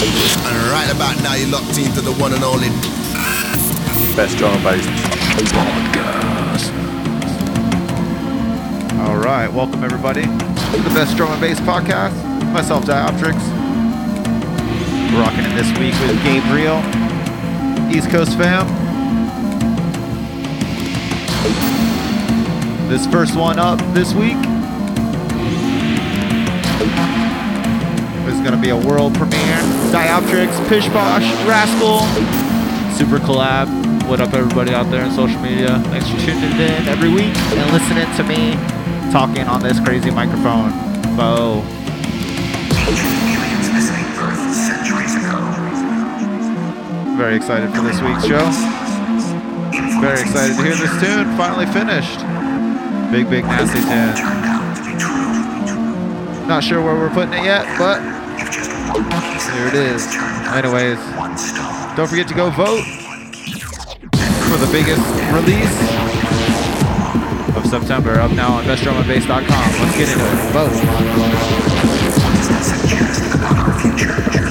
And right about now, you're locked into the one and only best drum and bass podcast. All right, welcome everybody to the best drum and bass podcast. Myself, Dioptrics. Rocking it this week with Gabe Real, East Coast fam. This first one up this week is going to be a world premiere. Dioptrics, Pish Posh, Rascal, super collab. What up, everybody out there on social media? Thanks for tuning in every week and listening to me talking on this crazy microphone. Bo. Very excited for this week's show. Very excited to hear this tune. Finally finished. Big, big, nasty tune. Not sure where we're putting it yet, but here it is. Anyways, don't forget to go vote for the biggest release of September. Up now on bestdrumandbass.com. Let's get into it. Vote.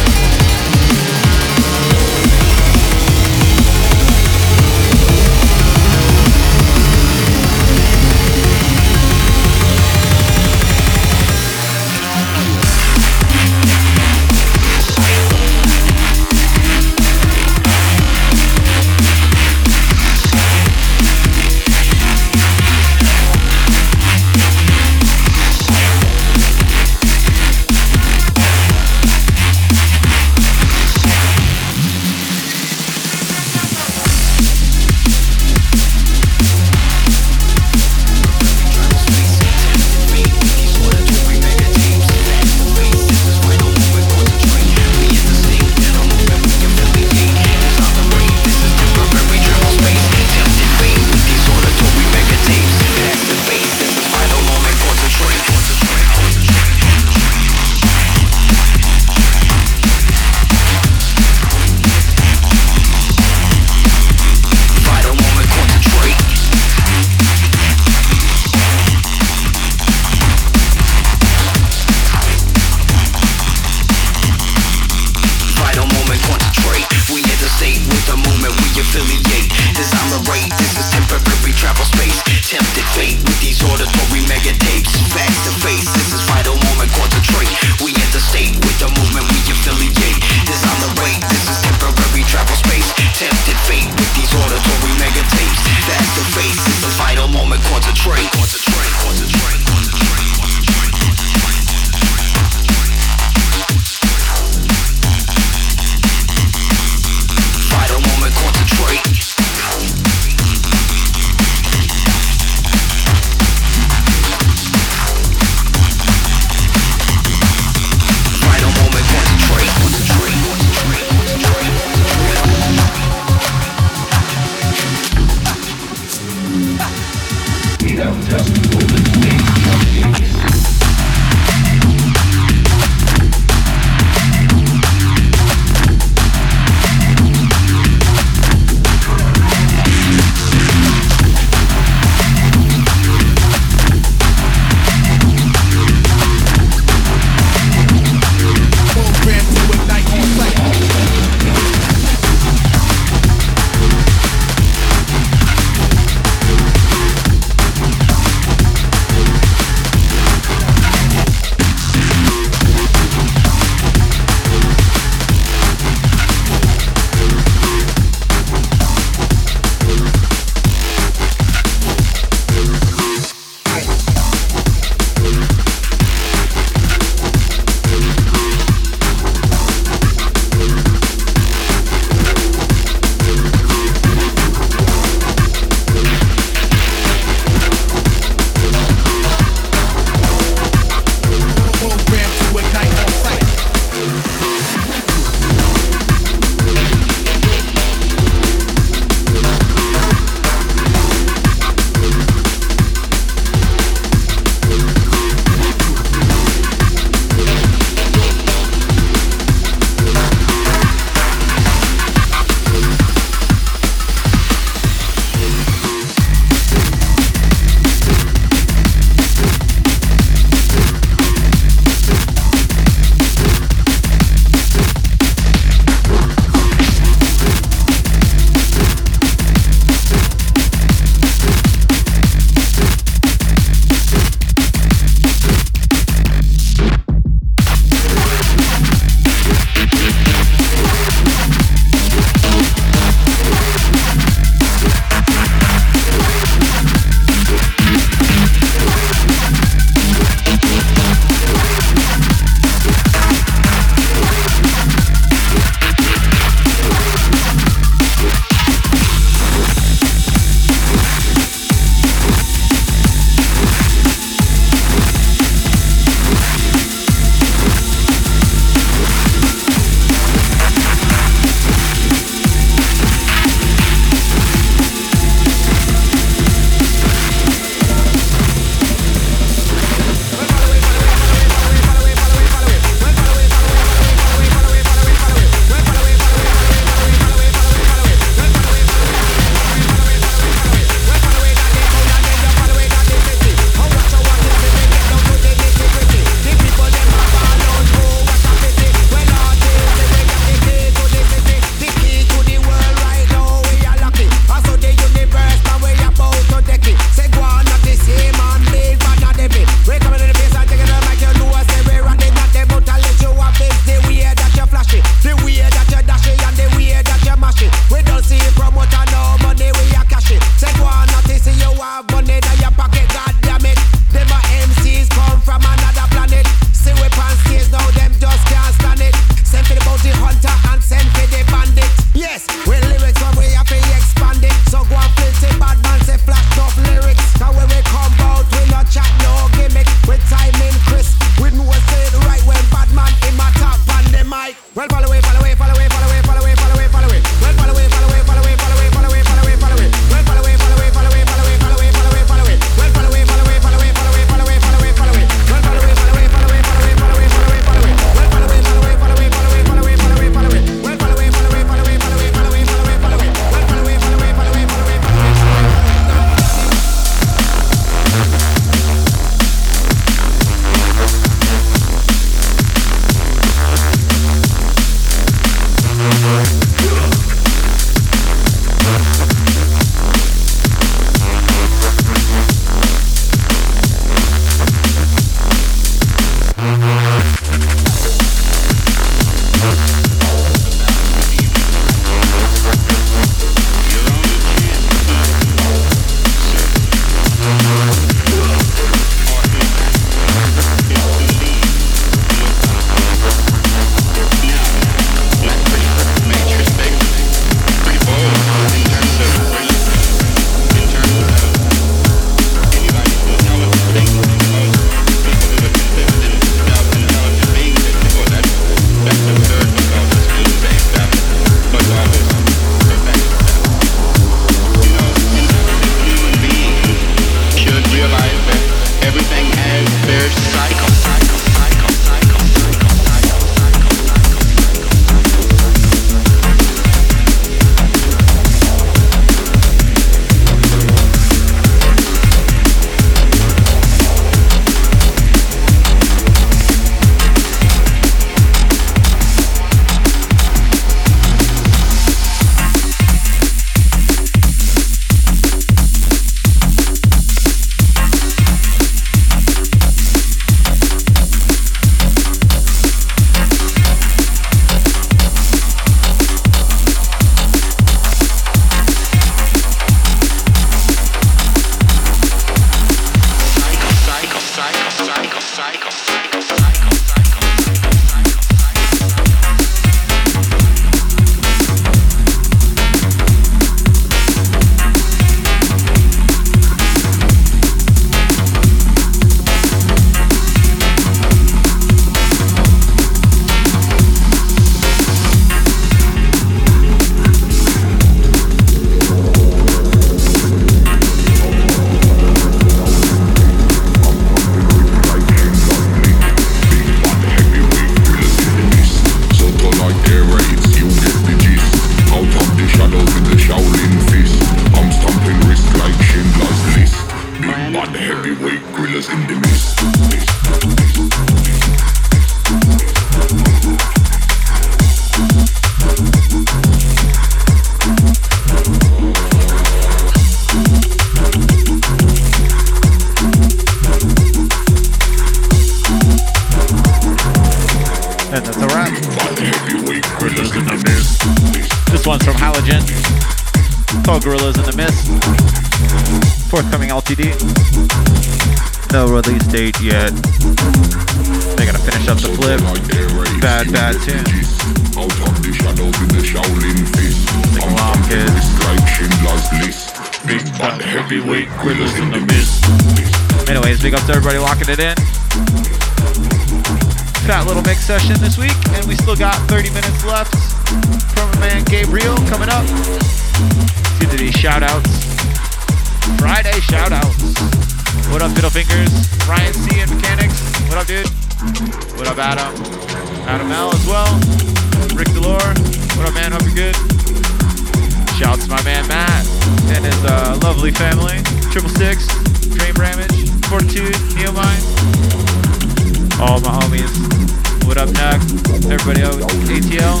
Up, Nuck? Everybody else, ATL.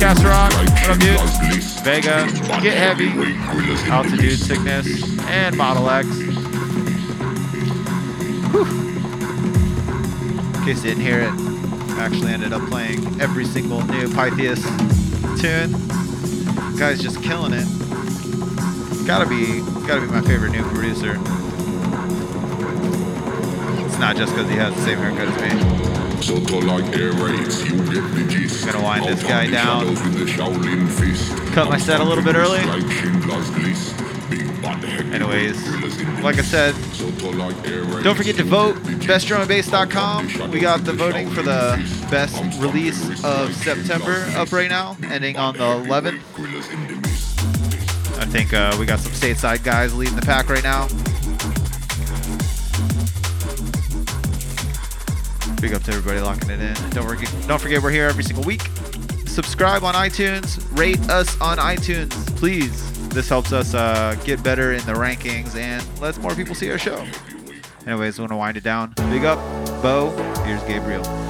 Cast. What up, dude? Vega. Get Heavy. Altitude Sickness. And Model X. Whew. In case you didn't hear it, actually ended up playing every single new Pythius tune. Guy's just killing it. Gotta be, gotta be my favorite new producer. It's not just because he has the same haircut as me. So to like air raids, you get the gist. Gonna wind this guy down. with the Shaolin fist. Cut my set a little bit early. Like Schindler's List. Big bad heavyweight Anyways, gorillas in the like I said, So to like air raids, don't forget to vote. get the gist. BestDrumAndBass.com. We got the voting for the best release of September up right now, ending on the 11th. Gorillas in the mist. I think uh, we got some stateside guys leading the pack right now. Big up to everybody locking it in. Don't forget, don't forget we're here every single week. Subscribe on iTunes. Rate us on iTunes, please. This helps us uh, get better in the rankings and lets more people see our show. Anyways, want to wind it down. Big up, Bo. Here's Gabe Real.